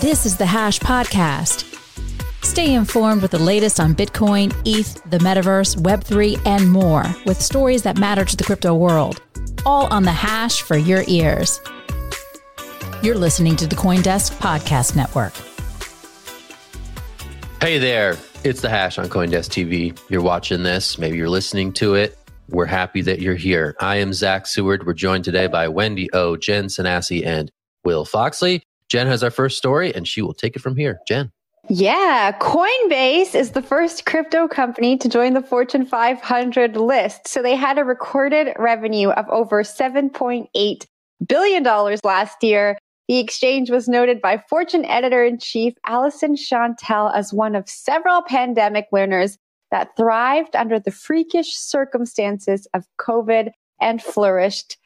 This is the Hash Podcast. Stay informed with the latest on Bitcoin, ETH, the metaverse, Web3, and more with stories that matter to the crypto world. All on the Hash for your ears. You're listening to the Coindesk Podcast Network. Hey there, it's the Hash on Coindesk TV. You're watching this, maybe you're listening to it. We're happy that you're here. I am Zach Seward. We're joined today by Wendy O, Jen Sanasie, and Will Foxley. Jen has our first story, and she will take it from here. Jen. Yeah, Coinbase is the first crypto company to join the Fortune 500 list. So they had a recorded revenue of over $7.8 billion last year. The exchange was noted by Fortune editor in chief Alyson Shontell as one of several pandemic learners that thrived under the freakish circumstances of COVID and flourished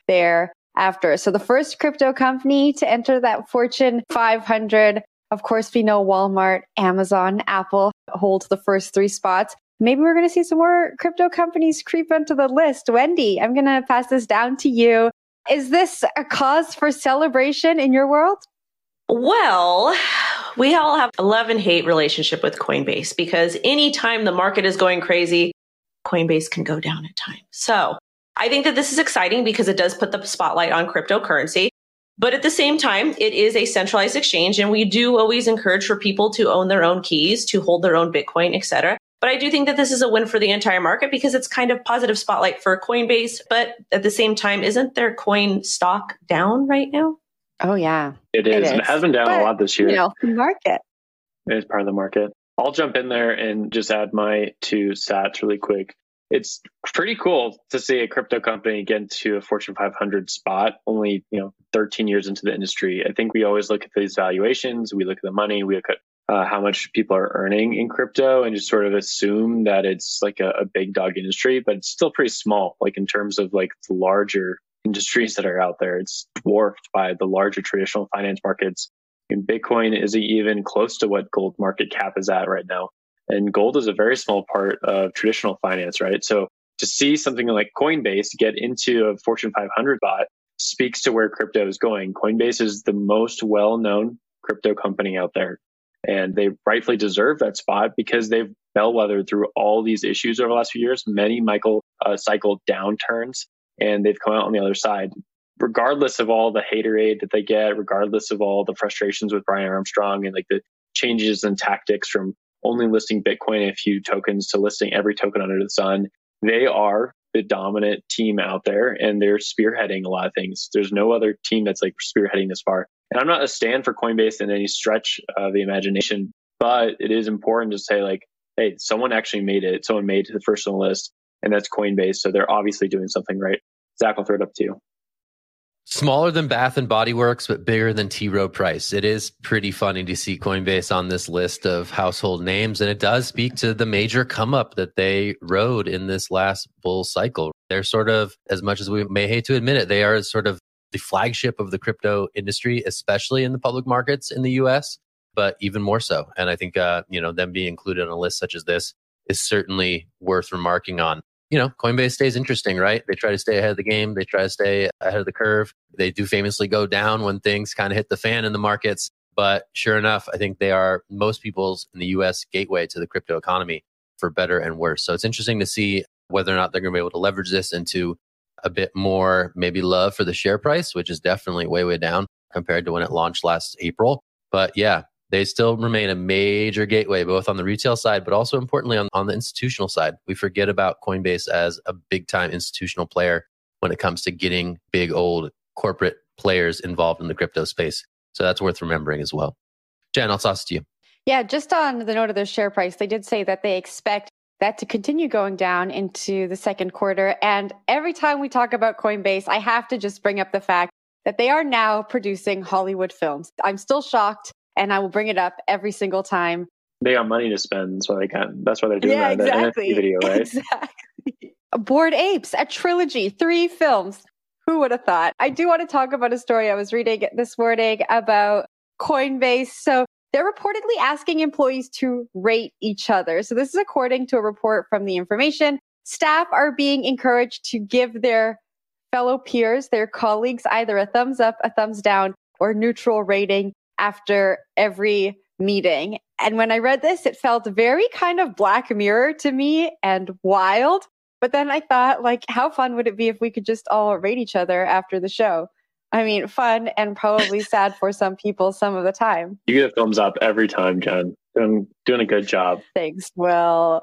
thereafter. So the first crypto company to enter that Fortune 500. Of course, we know Walmart, Amazon, Apple hold the first three spots. Maybe we're going to see some more crypto companies creep onto the list. Wendy, I'm going to pass this down to you. Is this a cause for celebration in your world? Well, we all have a love and hate relationship with Coinbase because anytime the market is going crazy, Coinbase can go down at times. So I think that this is exciting because it does put the spotlight on cryptocurrency. But at the same time, it is a centralized exchange and we do always encourage for people to own their own keys, to hold their own Bitcoin, etc. But I do think that this is a win for the entire market because it's kind of positive spotlight for Coinbase. But at the same time, isn't their coin stock down right now? Oh yeah, it is. It, is. it has been down but, a lot this year. You know, market. It is part of the market. I'll jump in there and just add my two stats really quick. It's pretty cool to see a crypto company get into a Fortune 500 spot only, you know, 13 years into the industry. I think we always look at these valuations, we look at the money, we look at uh, how much people are earning in crypto and just sort of assume that it's like a, a, big dog industry, but it's still pretty small, like in terms of like the larger industries that are out there. It's dwarfed by the larger traditional finance markets. And Bitcoin isn't even close to what gold market cap is at right now. And gold is a very small part of traditional finance, right? So to see something like Coinbase get into a Fortune 500 bot speaks to where crypto is going. Coinbase is the most well known crypto company out there. And they rightfully deserve that spot because they've bellwethered through all these issues over the last few years, many Michael uh, cycle downturns, and they've come out on the other side. Regardless of all the haterade that they get, regardless of all the frustrations with Brian Armstrong and like the changes in tactics from only listing Bitcoin and a few tokens to listing every token under the sun, they are the dominant team out there and they're spearheading a lot of things. There's no other team that's like spearheading this far. And I'm not a stand for Coinbase in any stretch of the imagination, but it is important to say like, hey, someone actually made it. Someone made it to the first on the list, and that's Coinbase. So they're obviously doing something right. Zach, I'll throw it up to you. Smaller than Bath and Body Works, but bigger than T. Rowe Price. It is pretty funny to see Coinbase on this list of household names, and it does speak to the major come up that they rode in this last bull cycle. They're sort of, as much as we may hate to admit it, they are sort of the flagship of the crypto industry, especially in the public markets in the US, but even more so. And I think, uh, you know, them being included on a list such as this is certainly worth remarking on. You know, Coinbase stays interesting, right? They try to stay ahead of the game. They try to stay ahead of the curve. They do famously go down when things kind of hit the fan in the markets. But sure enough, I think they are most people's in the US gateway to the crypto economy for better and worse. So it's interesting to see whether or not they're going to be able to leverage this into a bit more maybe love for the share price, which is definitely way, way down compared to when it launched last April. But yeah, they still remain a major gateway, both on the retail side, but also importantly on, on the institutional side. We forget about Coinbase as a big time institutional player when it comes to getting big old corporate players involved in the crypto space. So that's worth remembering as well. Jen, I'll toss it to you. Yeah, just on the note of their share price, they did say that they expect that to continue going down into the second quarter. And every time we talk about Coinbase, I have to just bring up the fact that they are now producing Hollywood films. I'm still shocked and I will bring it up every single time. They got money to spend, that's why they can. That's why they're doing yeah, that, exactly. video, right? Exactly. Bored Apes, a trilogy, three films. Who would have thought? I do want to talk about a story I was reading this morning about Coinbase. So they're reportedly asking employees to rate each other. So this is according to a report from the information. Staff are being encouraged to give their fellow peers, their colleagues, either a thumbs up, a thumbs down, or neutral rating after every meeting. And when I read this, it felt very kind of Black Mirror to me and wild. But then I thought, like, how fun would it be if we could just all rate each other after the show? I mean, fun and probably sad for some people some of the time. You get a thumbs up every time, Jen. Doing, doing a good job. Thanks, Will.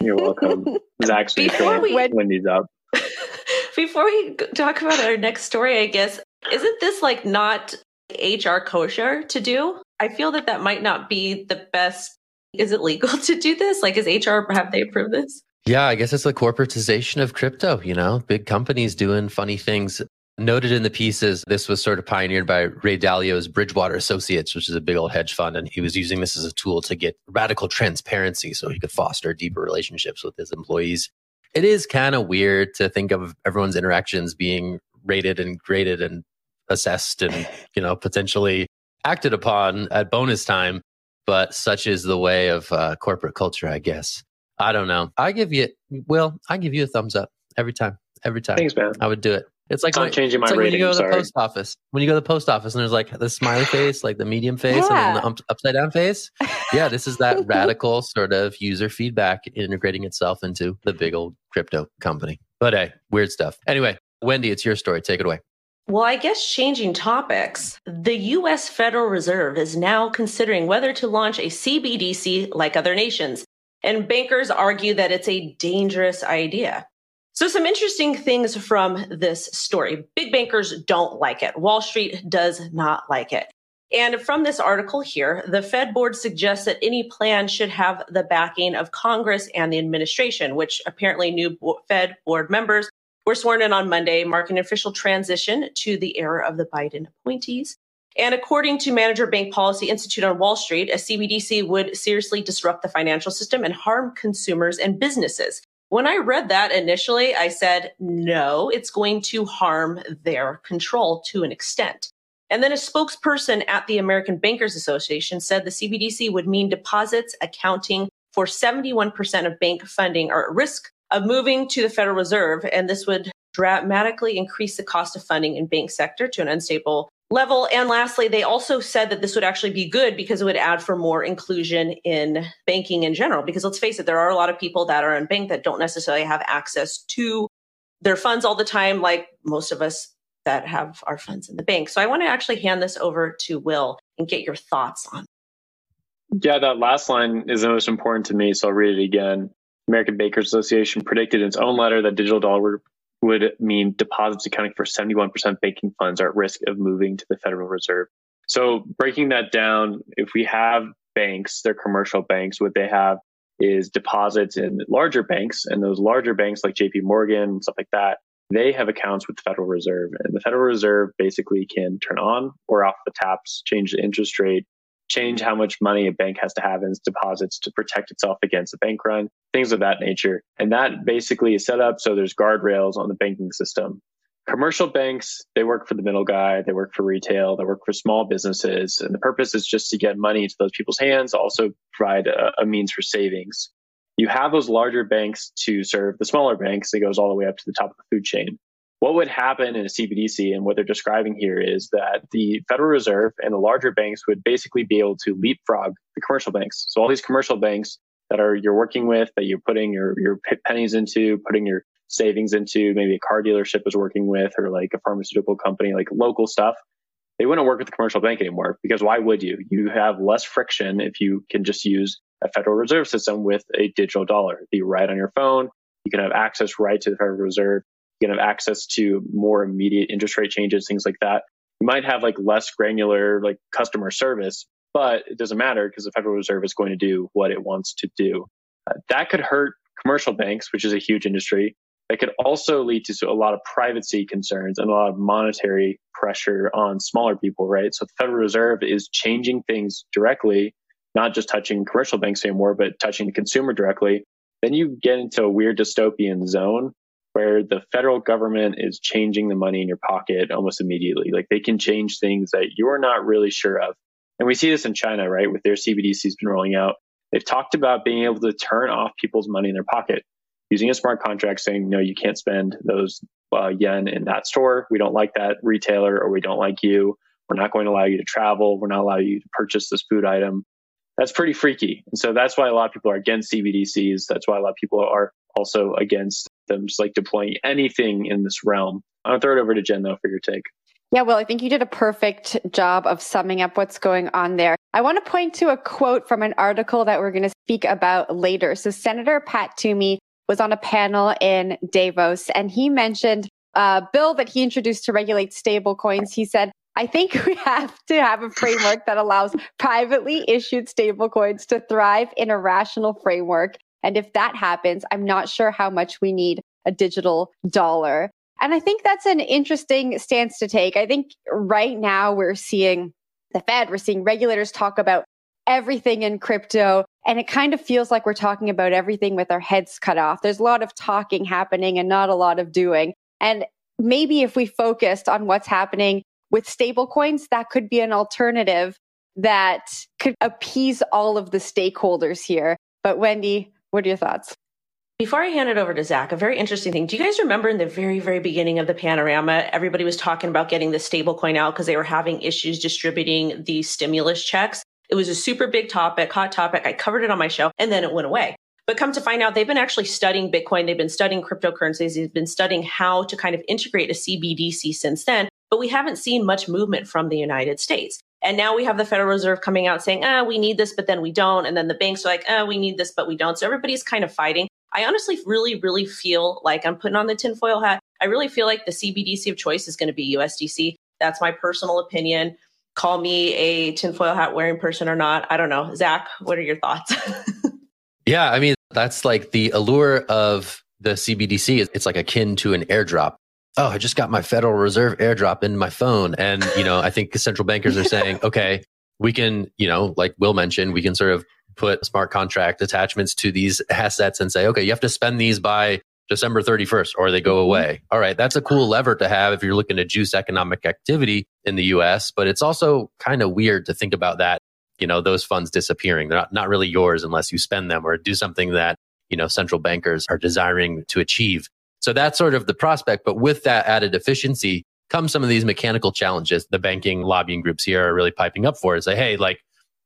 You're welcome. Zach's Before we, Wendy's up. Before we talk about our next story, I guess, isn't this like not HR kosher to do? I feel that that might not be the best. Is it legal to do this? Like, is HR, have they approved this? Yeah, I guess it's the corporatization of crypto, you know, big companies doing funny things. Noted in the pieces, this was sort of pioneered by Ray Dalio's Bridgewater Associates, which is a big old hedge fund. And he was using this as a tool to get radical transparency so he could foster deeper relationships with his employees. It is kind of weird to think of everyone's interactions being rated and graded and assessed and, you know, potentially acted upon at bonus time. But such is the way of uh, corporate culture, I guess. I don't know. I give you, Will, I give you a thumbs up every time. Every time. Thanks, man. I would do it. It's like, when, changing my it's like rating, when you go to sorry. the post office. When you go to the post office and there's like the smiley face, like the medium face, Yeah. and then the um, upside down face. Yeah, this is that radical sort of user feedback integrating itself into the big old crypto company. But hey, weird stuff. Anyway, Wendy, it's your story. Take it away. Well, I guess changing topics, the US Federal Reserve is now considering whether to launch a CBDC like other nations. And bankers argue that it's a dangerous idea. So, some interesting things from this story. Big bankers don't like it. Wall Street does not like it. And from this article here, the Fed board suggests that any plan should have the backing of Congress and the administration, which apparently new Fed board members were sworn in on Monday, marking an official transition to the era of the Biden appointees. And according to Manager Bank Policy Institute on Wall Street, a CBDC would seriously disrupt the financial system and harm consumers and businesses. When I read that initially, I said, no, it's going to harm their control to an extent. And then a spokesperson at the American Bankers Association said the CBDC would mean deposits accounting for 71% of bank funding are at risk of moving to the Federal Reserve. And this would dramatically increase the cost of funding in bank sector to an unstable level. And lastly, they also said that this would actually be good because it would add for more inclusion in banking in general. Because let's face it, there are a lot of people that are in bank that don't necessarily have access to their funds all the time, like most of us that have our funds in the bank. So I want to actually hand this over to Will and get your thoughts on. Yeah, that last line is the most important to me, so I'll read it again. American Bankers Association predicted in its own letter that digital dollar would mean deposits accounting for 71% banking funds are at risk of moving to the Federal Reserve. So breaking that down, if we have banks, they're commercial banks, what they have is deposits in larger banks, and those larger banks like JP Morgan and stuff like that, they have accounts with the Federal Reserve. And the Federal Reserve basically can turn on or off the taps, change the interest rate, change how much money a bank has to have in its deposits to protect itself against a bank run, things of that nature. And that basically is set up so there's guardrails on the banking system. Commercial banks, they work for the middle guy, they work for retail, they work for small businesses. And the purpose is just to get money into those people's hands, also provide a, a means for savings. You have those larger banks to serve the smaller banks. It goes all the way up to the top of the food chain. What would happen in a CBDC and what they're describing here is that the Federal Reserve and the larger banks would basically be able to leapfrog the commercial banks. So all these commercial banks that are you're working with, that you're putting your, your pennies into, putting your savings into maybe a car dealership is working with or like a pharmaceutical company, like local stuff, they wouldn't work with the commercial bank anymore because why would you? You have less friction if you can just use a Federal Reserve system with a digital dollar you write on your phone. You can have access right to the Federal Reserve. You have access to more immediate interest rate changes, things like that. You might have like less granular like customer service, but it doesn't matter because the Federal Reserve is going to do what it wants to do. Uh, that could hurt commercial banks, which is a huge industry. That could also lead to a lot of privacy concerns and a lot of monetary pressure on smaller people, right? So the Federal Reserve is changing things directly, not just touching commercial banks anymore, but touching the consumer directly. Then you get into a weird dystopian zone where the federal government is changing the money in your pocket almost immediately. Like they can change things that you're not really sure of. And we see this in China, right? With their CBDCs been rolling out. They've talked about being able to turn off people's money in their pocket using a smart contract saying, no, you can't spend those uh, yen in that store. We don't like that retailer or we don't like you. We're not going to allow you to travel. We're not allow you to purchase this food item. That's pretty freaky. And so that's why a lot of people are against CBDCs. That's why a lot of people are also against them just like deploying anything in this realm. I'll throw it over to Jen though for your take. Yeah, well, I think you did a perfect job of summing up what's going on there. I want to point to a quote from an article that we're going to speak about later. So Senator Pat Toomey was on a panel in Davos and he mentioned a bill that he introduced to regulate stablecoins. He said, I think we have to have a framework that allows privately issued stablecoins to thrive in a rational framework. And if that happens, I'm not sure how much we need a digital dollar. And I think that's an interesting stance to take. I think right now we're seeing the Fed, we're seeing regulators talk about everything in crypto. And it kind of feels like we're talking about everything with our heads cut off. There's a lot of talking happening and not a lot of doing. And maybe if we focused on what's happening with stablecoins, that could be an alternative that could appease all of the stakeholders here. But Wendy, what are your thoughts? Before I hand it over to Zach, a very interesting thing. Do you guys remember in the very, very beginning of the panorama, everybody was talking about getting the stablecoin out because they were having issues distributing the stimulus checks? It was a super big topic, hot topic. I covered it on my show and then it went away. But come to find out, they've been actually studying Bitcoin. They've been studying cryptocurrencies. They've been studying how to kind of integrate a CBDC since then. But we haven't seen much movement from the United States. And now we have the Federal Reserve coming out saying, ah, we need this, but then we don't. And then the banks are like, ah, we need this, but we don't. So everybody's kind of fighting. I honestly really, really feel like I'm putting on the tinfoil hat. I really feel like the CBDC of choice is going to be USDC. That's my personal opinion call me a tinfoil hat wearing person or not. I don't know. Zach, what are your thoughts? yeah, I mean, that's like the allure of the CBDC. It's like akin to an airdrop. Oh, I just got my Federal Reserve airdrop in my phone. And, you know, I think central bankers are saying, okay, we can, you know, like Will mentioned, we can sort of put smart contract attachments to these assets and say, okay, you have to spend these by December 31st or they go mm-hmm. away. All right. That's a cool lever to have if you're looking to juice economic activity in the US, but it's also kind of weird to think about that, you know, those funds disappearing. They're not, not really yours unless you spend them or do something that, you know, central bankers are desiring to achieve. So that's sort of the prospect. But with that added efficiency come some of these mechanical challenges the banking lobbying groups here are really piping up for is say, hey, like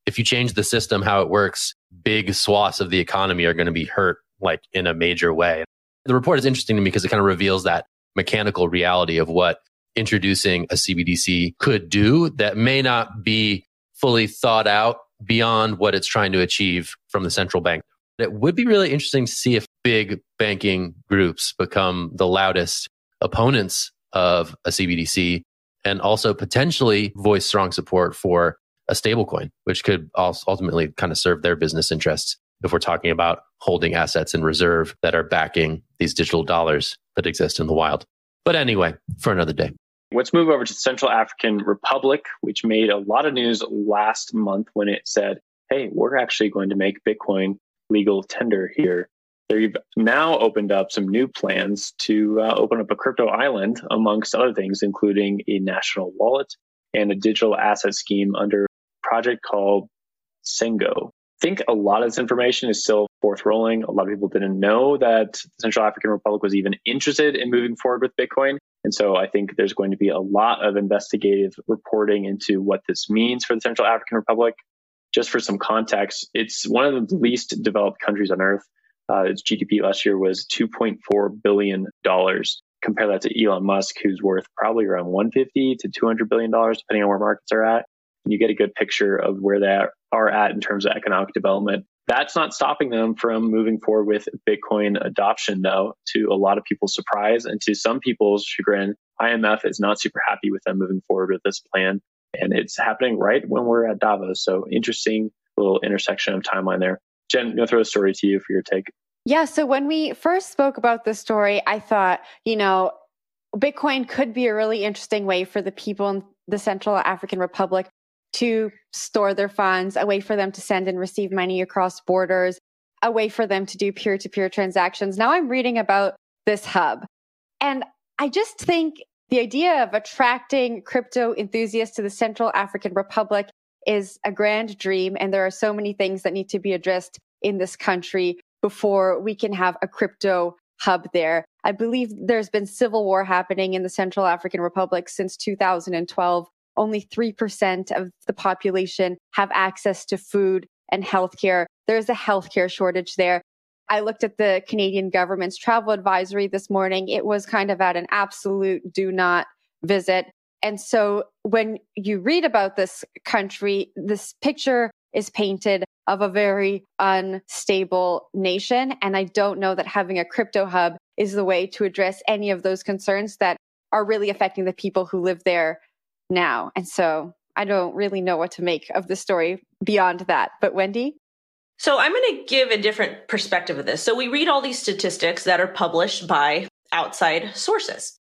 if you change the system, how it works, big swaths of the economy are going to be hurt like in a major way. The report is interesting to me because it kind of reveals that mechanical reality of what introducing a CBDC could do that may not be fully thought out beyond what it's trying to achieve from the central bank. It would be really interesting to see if big banking groups become the loudest opponents of a CBDC and also potentially voice strong support for a stablecoin, which could also ultimately kind of serve their business interests if we're talking about holding assets in reserve that are backing these digital dollars that exist in the wild. But anyway, for another day. Let's move over to Central African Republic, which made a lot of news last month when it said, hey, we're actually going to make Bitcoin legal tender here. They've now opened up some new plans to uh, open up a crypto island, amongst other things, including a national wallet and a digital asset scheme under a project called Sango think a lot of this information is still forth rolling. A lot of people didn't know that the Central African Republic was even interested in moving forward with Bitcoin. And so I think there's going to be a lot of investigative reporting into what this means for the Central African Republic. Just for some context, it's one of the least developed countries on earth. Uh, its GDP last year was $2.4 billion. Compare that to Elon Musk, who's worth probably around 150 to $200 billion, depending on where markets are at. And you get a good picture of where they are at in terms of economic development. That's not stopping them from moving forward with Bitcoin adoption, though, to a lot of people's surprise and to some people's chagrin. IMF is not super happy with them moving forward with this plan. And it's happening right when we're at Davos. So interesting little intersection of timeline there. Jen, I'm going to throw a story to you for your take. Yeah. So when we first spoke about this story, I thought, you know, Bitcoin could be a really interesting way for the people in the Central African Republic to store their funds, a way for them to send and receive money across borders, a way for them to do peer to peer transactions. Now I'm reading about this hub and I just think the idea of attracting crypto enthusiasts to the Central African Republic is a grand dream. And there are so many things that need to be addressed in this country before we can have a crypto hub there. I believe there's been civil war happening in the Central African Republic since 2012. Only 3% of the population have access to food and healthcare. There's a healthcare shortage there. I looked at the Canadian government's travel advisory this morning. It was kind of at an absolute do not visit. And so when you read about this country, this picture is painted of a very unstable nation. And I don't know that having a crypto hub is the way to address any of those concerns that are really affecting the people who live there now. And so I don't really know what to make of the story beyond that. But Wendy? So I'm going to give a different perspective of this. So we read all these statistics that are published by outside sources.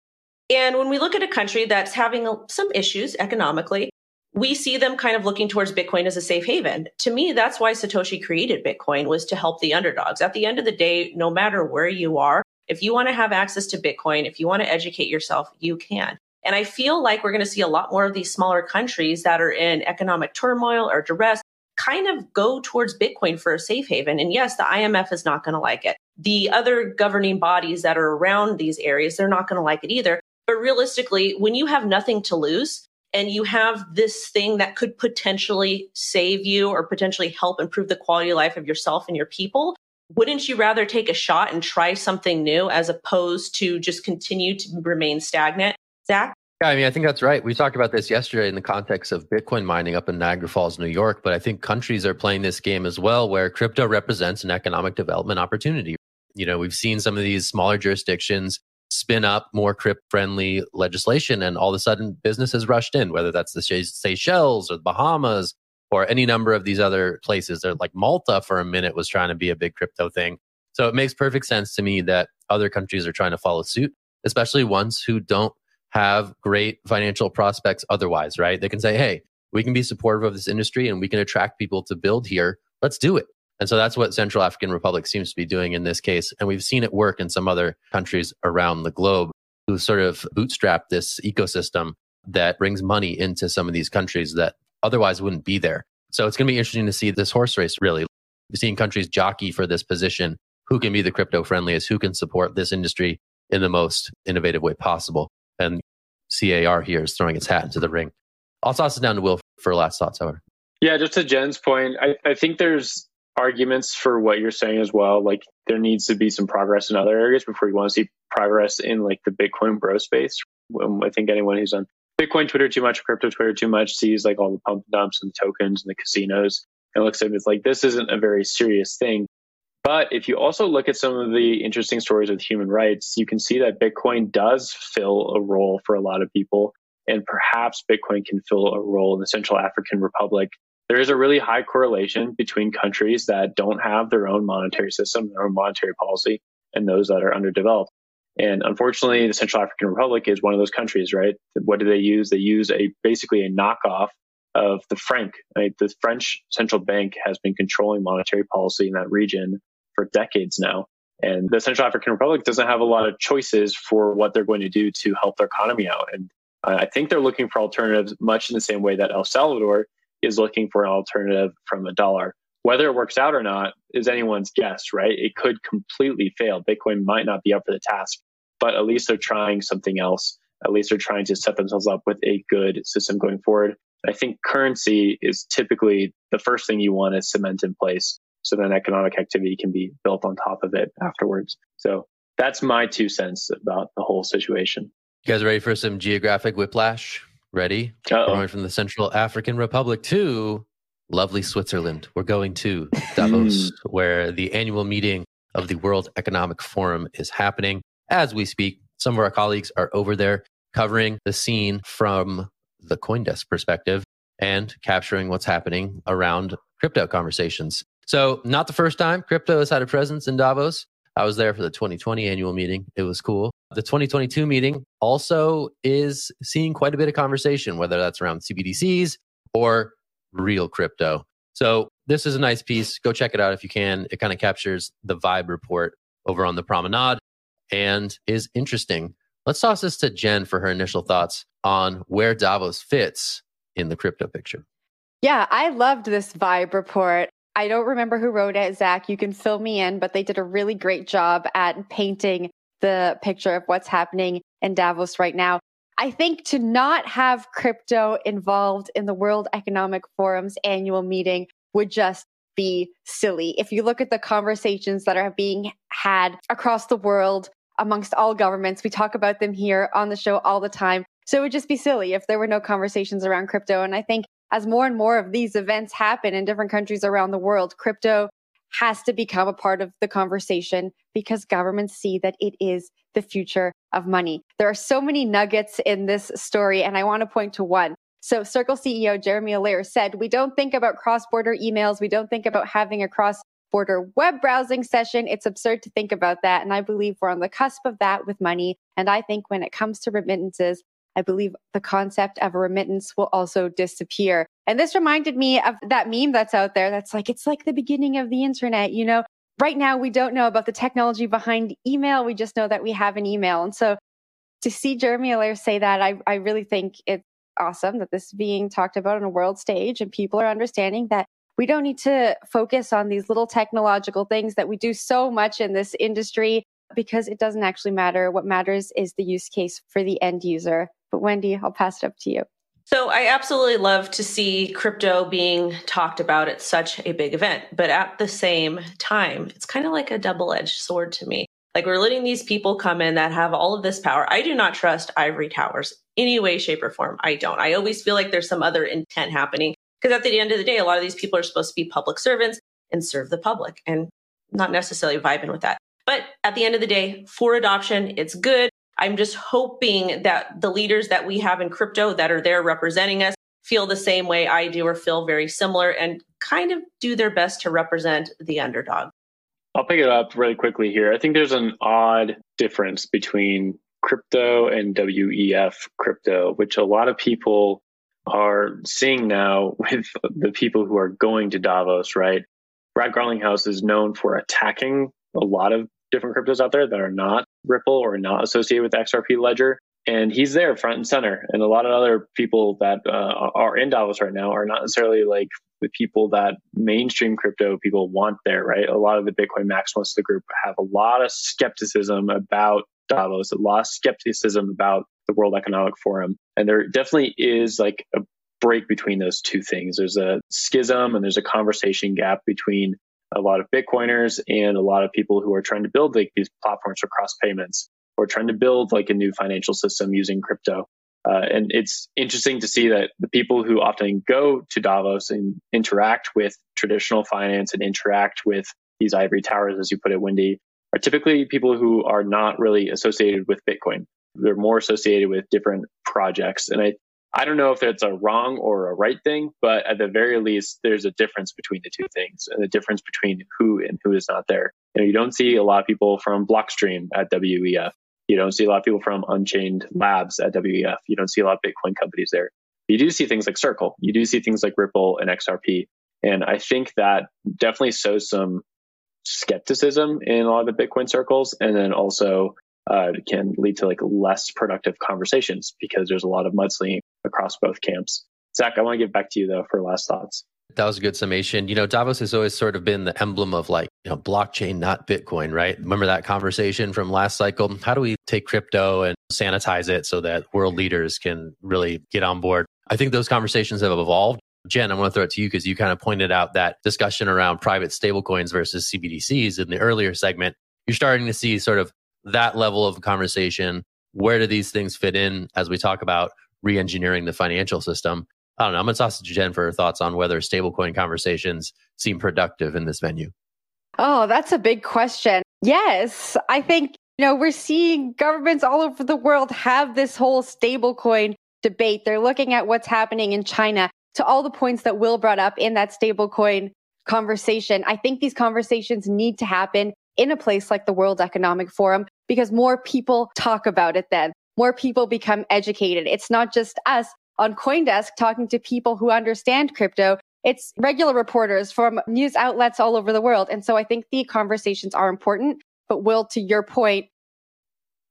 And when we look at a country that's having some issues economically, we see them kind of looking towards Bitcoin as a safe haven. To me, that's why Satoshi created Bitcoin was to help the underdogs. At the end of the day, no matter where you are, if you want to have access to Bitcoin, if you want to educate yourself, you can. And I feel like we're going to see a lot more of these smaller countries that are in economic turmoil or duress kind of go towards Bitcoin for a safe haven. And yes, the IMF is not going to like it. The other governing bodies that are around these areas, they're not going to like it either. But realistically, when you have nothing to lose and you have this thing that could potentially save you or potentially help improve the quality of life of yourself and your people, wouldn't you rather take a shot and try something new as opposed to just continue to remain stagnant? Zach? Yeah, I mean, I think that's right. We talked about this yesterday in the context of Bitcoin mining up in Niagara Falls, New York. But I think countries are playing this game as well, where crypto represents an economic development opportunity. You know, we've seen some of these smaller jurisdictions spin up more crypt friendly legislation and all of a sudden businesses rushed in whether that's the seychelles or the bahamas or any number of these other places. They're like malta for a minute was trying to be a big crypto thing. So it makes perfect sense to me that other countries are trying to follow suit especially ones who don't have great financial prospects otherwise right? They can say hey we can be supportive of this industry and we can attract people to build here. Let's do it and so that's what Central African Republic seems to be doing in this case. And we've seen it work in some other countries around the globe who sort of bootstrap this ecosystem that brings money into some of these countries that otherwise wouldn't be there. So it's going to be interesting to see this horse race really. We've seen countries jockey for this position. Who can be the crypto friendliest? Who can support this industry in the most innovative way possible? And CAR here is throwing its hat into the ring. I'll toss it down to Will for last thoughts, however. Yeah, just to Jen's point, I, I think there's arguments for what you're saying as well. Like there needs to be some progress in other areas before you want to see progress in like the Bitcoin bro space. Um, I think anyone who's on Bitcoin Twitter too much, crypto Twitter too much, sees like all the pump and dumps and the tokens and the casinos and looks at it, it's like this isn't a very serious thing. But if you also look at some of the interesting stories with human rights, you can see that Bitcoin does fill a role for a lot of people. And perhaps Bitcoin can fill a role in the Central African Republic there is a really high correlation between countries that don't have their own monetary system, their own monetary policy, and those that are underdeveloped. And unfortunately, the Central African Republic is one of those countries, right? What do they use? They use a basically a knockoff of the franc. Right? The French central bank has been controlling monetary policy in that region for decades now. And the Central African Republic doesn't have a lot of choices for what they're going to do to help their economy out. And I think they're looking for alternatives much in the same way that El Salvador is looking for an alternative from a dollar. Whether it works out or not is anyone's guess, right? It could completely fail. Bitcoin might not be up for the task, but at least they're trying something else. At least they're trying to set themselves up with a good system going forward. I think currency is typically the first thing you want to cement in place. So then economic activity can be built on top of it afterwards. So that's my two cents about the whole situation. You guys ready for some geographic whiplash? Ready? Uh-oh. Going from the Central African Republic to lovely Switzerland. We're going to Davos, hmm. where the annual meeting of the World Economic Forum is happening. As we speak, some of our colleagues are over there covering the scene from the Coindesk perspective and capturing what's happening around crypto conversations. So, not the first time crypto has had a presence in Davos. I was there for the 2020 annual meeting. It was cool. The 2022 meeting also is seeing quite a bit of conversation, whether that's around CBDCs or real crypto. So this is a nice piece. Go check it out if you can. It kind of captures the vibe report over on the promenade and is interesting. Let's toss this to Jen for her initial thoughts on where Davos fits in the crypto picture. Yeah, I loved this vibe report. I don't remember who wrote it, Zach. You can fill me in, but they did a really great job at painting the picture of what's happening in Davos right now. I think to not have crypto involved in the World Economic Forum's annual meeting would just be silly. If you look at the conversations that are being had across the world amongst all governments, we talk about them here on the show all the time. So it would just be silly if there were no conversations around crypto. And I think as more and more of these events happen in different countries around the world, crypto has to become a part of the conversation because governments see that it is the future of money. There are so many nuggets in this story, and I want to point to one. So, Circle CEO Jeremy Allaire said, We don't think about cross border emails. We don't think about having a cross border web browsing session. It's absurd to think about that. And I believe we're on the cusp of that with money. And I think when it comes to remittances, I believe the concept of a remittance will also disappear. And this reminded me of that meme that's out there that's like, it's like the beginning of the internet, you know? Right now, we don't know about the technology behind email. We just know that we have an email. And so to see Jeremy Allaire say that, I, I really think it's awesome that this is being talked about on a world stage and people are understanding that we don't need to focus on these little technological things that we do so much in this industry because it doesn't actually matter. What matters is the use case for the end user. But Wendy, I'll pass it up to you. So I absolutely love to see crypto being talked about at such a big event. But at the same time, it's kind of like a double edged sword to me. Like we're letting these people come in that have all of this power. I do not trust ivory towers any way, shape, or form. I don't. I always feel like there's some other intent happening because at the end of the day, a lot of these people are supposed to be public servants and serve the public and not necessarily vibing with that. But at the end of the day, for adoption, it's good. I'm just hoping that the leaders that we have in crypto that are there representing us feel the same way I do or feel very similar and kind of do their best to represent the underdog. I'll pick it up really quickly here. I think there's an odd difference between crypto and WEF crypto, which a lot of people are seeing now with the people who are going to Davos, right? Brad Garlinghouse is known for attacking a lot of different cryptos out there that are not Ripple or not associated with XRP Ledger. And he's there front and center. And a lot of other people that uh, are in Davos right now are not necessarily like the people that mainstream crypto people want there, right? A lot of the Bitcoin maximalists the group have a lot of skepticism about Davos, a lot of skepticism about the World Economic Forum. And there definitely is like a break between those two things. There's a schism and there's a conversation gap between a lot of Bitcoiners and a lot of people who are trying to build like these platforms for cross payments or trying to build like a new financial system using crypto. Uh, and it's interesting to see that the people who often go to Davos and interact with traditional finance and interact with these ivory towers, as you put it, Wendy, are typically people who are not really associated with Bitcoin. They're more associated with different projects. And I I don't know if it's a wrong or a right thing, but at the very least, there's a difference between the two things and the difference between who and who is not there. You know, you don't see a lot of people from Blockstream at WEF. You don't see a lot of people from Unchained Labs at WEF. You don't see a lot of Bitcoin companies there. You do see things like Circle. You do see things like Ripple and XRP. And I think that definitely sows some skepticism in a lot of the Bitcoin circles. And then also uh, can lead to like less productive conversations because there's a lot of mudslinging across both camps. Zach, I want to give back to you though for last thoughts. That was a good summation. You know, Davos has always sort of been the emblem of like, you know, blockchain, not Bitcoin, right? Remember that conversation from last cycle? How do we take crypto and sanitize it so that world leaders can really get on board? I think those conversations have evolved. Jen, I want to throw it to you because you kind of pointed out that discussion around private stablecoins versus CBDCs in the earlier segment. You're starting to see sort of that level of conversation. Where do these things fit in as we talk about re-engineering the financial system? I don't know. I'm going to toss it to Jen for her thoughts on whether stablecoin conversations seem productive in this venue. Oh, that's a big question. Yes, I think you know we're seeing governments all over the world have this whole stablecoin debate. They're looking at what's happening in China to all the points that Will brought up in that stablecoin conversation. I think these conversations need to happen in a place like the World Economic Forum because more people talk about it then. More people become educated. It's not just us on Coindesk talking to people who understand crypto. It's regular reporters from news outlets all over the world. And so I think the conversations are important. But Will, to your point,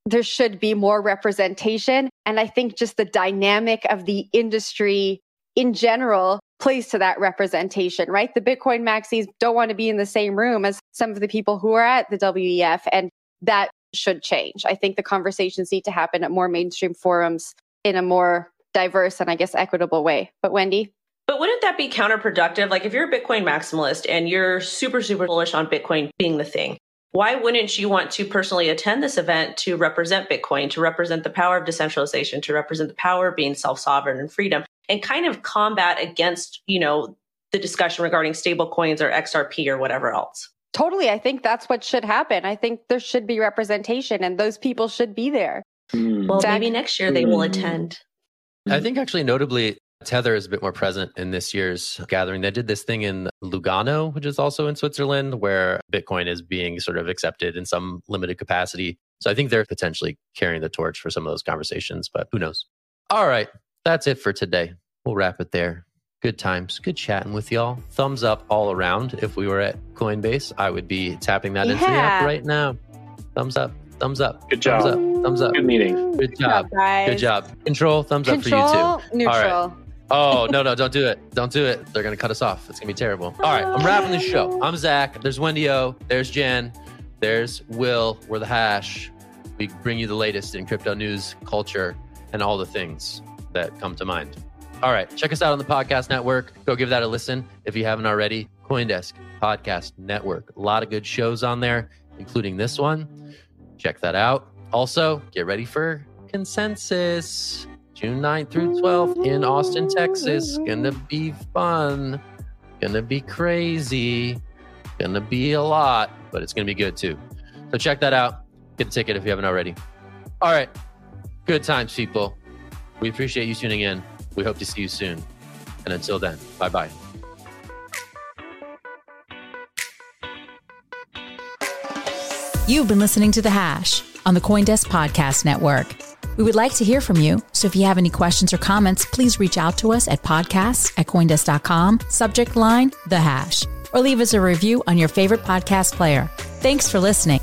there should be more representation. And I think just the dynamic of the industry in general plays to that representation, right? The Bitcoin maxis don't want to be in the same room as some of the people who are at the WEF. And that should change. I think the conversations need to happen at more mainstream forums in a more diverse and I guess equitable way. But Wendy? But wouldn't that be counterproductive? Like if you're a Bitcoin maximalist and you're super, super bullish on Bitcoin being the thing, why wouldn't you want to personally attend this event to represent Bitcoin, to represent the power of decentralization, to represent the power of being self-sovereign and freedom, and kind of combat against, you know, the discussion regarding stable coins or XRP or whatever else? Totally. I think that's what should happen. I think there should be representation and those people should be there. Mm. Well, Zach? maybe next year they will hmm. attend. I think actually notably Tether is a bit more present in this year's gathering. They did this thing in Lugano, which is also in Switzerland, where Bitcoin is being sort of accepted in some limited capacity. So I think they're potentially carrying the torch for some of those conversations, but who knows? All right, that's it for today. We'll wrap it there. Good times, good chatting with y'all. Thumbs up all around. If we were at Coinbase, I would be tapping that yeah. into the app right now. Thumbs up. Thumbs up. Good job. Thumbs up. Thumbs up. Good meeting. Good job. Good job. Good job. Control. Thumbs Control, up for you too. Neutral. Oh, no, no, don't do it. Don't do it. They're going to cut us off. It's going to be terrible. All right, I'm wrapping the show. I'm Zach. There's Wendy O. There's Jen. There's Will. We're the hash. We bring you the latest in crypto news, culture, and all the things that come to mind. All right, check us out on the podcast network. Go give that a listen if you haven't already. Coindesk Podcast Network. A lot of good shows on there, including this one. Check that out. Also, get ready for Consensus June 9th through 12th in Austin, Texas. Gonna be fun. Gonna be crazy. Gonna be a lot, but it's gonna be good too. So check that out. Get a ticket if you haven't already. All right. Good times, people. We appreciate you tuning in. We hope to see you soon. And until then, bye bye. You've been listening to The Hash on the Coindesk Podcast Network. We would like to hear from you, so if you have any questions or comments, please reach out to us at podcasts at coindesk.com, subject line The Hash, or leave us a review on your favorite podcast player. Thanks for listening.